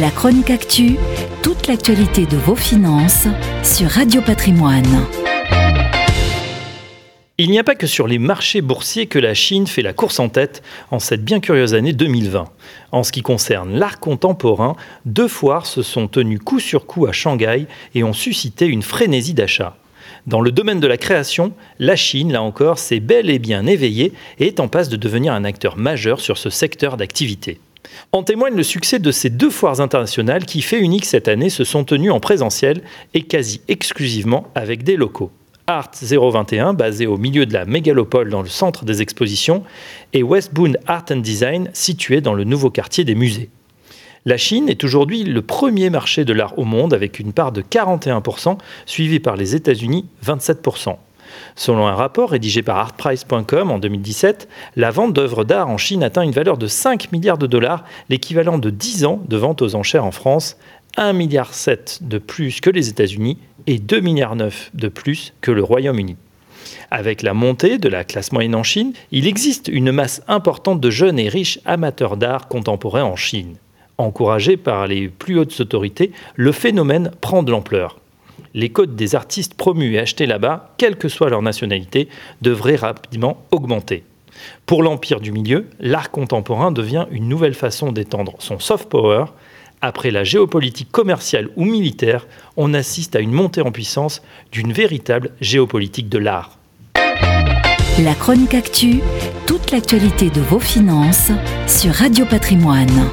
La chronique actu, toute l'actualité de vos finances sur Radio Patrimoine. Il n'y a pas que sur les marchés boursiers que la Chine fait la course en tête en cette bien curieuse année 2020. En ce qui concerne l'art contemporain, deux foires se sont tenues coup sur coup à Shanghai et ont suscité une frénésie d'achat. Dans le domaine de la création, la Chine, là encore, s'est bel et bien éveillée et est en passe de devenir un acteur majeur sur ce secteur d'activité. En témoigne le succès de ces deux foires internationales qui, fait unique cette année, se sont tenues en présentiel et quasi exclusivement avec des locaux. Art 021, basé au milieu de la mégalopole dans le centre des expositions, et Westbound Art and Design, situé dans le nouveau quartier des musées. La Chine est aujourd'hui le premier marché de l'art au monde avec une part de 41%, suivi par les États-Unis 27%. Selon un rapport rédigé par artprice.com en 2017, la vente d'œuvres d'art en Chine atteint une valeur de 5 milliards de dollars, l'équivalent de 10 ans de vente aux enchères en France, 1,7 milliard de plus que les États-Unis et 2,9 milliards de plus que le Royaume-Uni. Avec la montée de la classe moyenne en Chine, il existe une masse importante de jeunes et riches amateurs d'art contemporain en Chine. Encouragé par les plus hautes autorités, le phénomène prend de l'ampleur les codes des artistes promus et achetés là-bas, quelle que soit leur nationalité, devraient rapidement augmenter. Pour l'empire du milieu, l'art contemporain devient une nouvelle façon d'étendre son soft power. Après la géopolitique commerciale ou militaire, on assiste à une montée en puissance d'une véritable géopolitique de l'art. La chronique actu, toute l'actualité de vos finances sur Radio Patrimoine.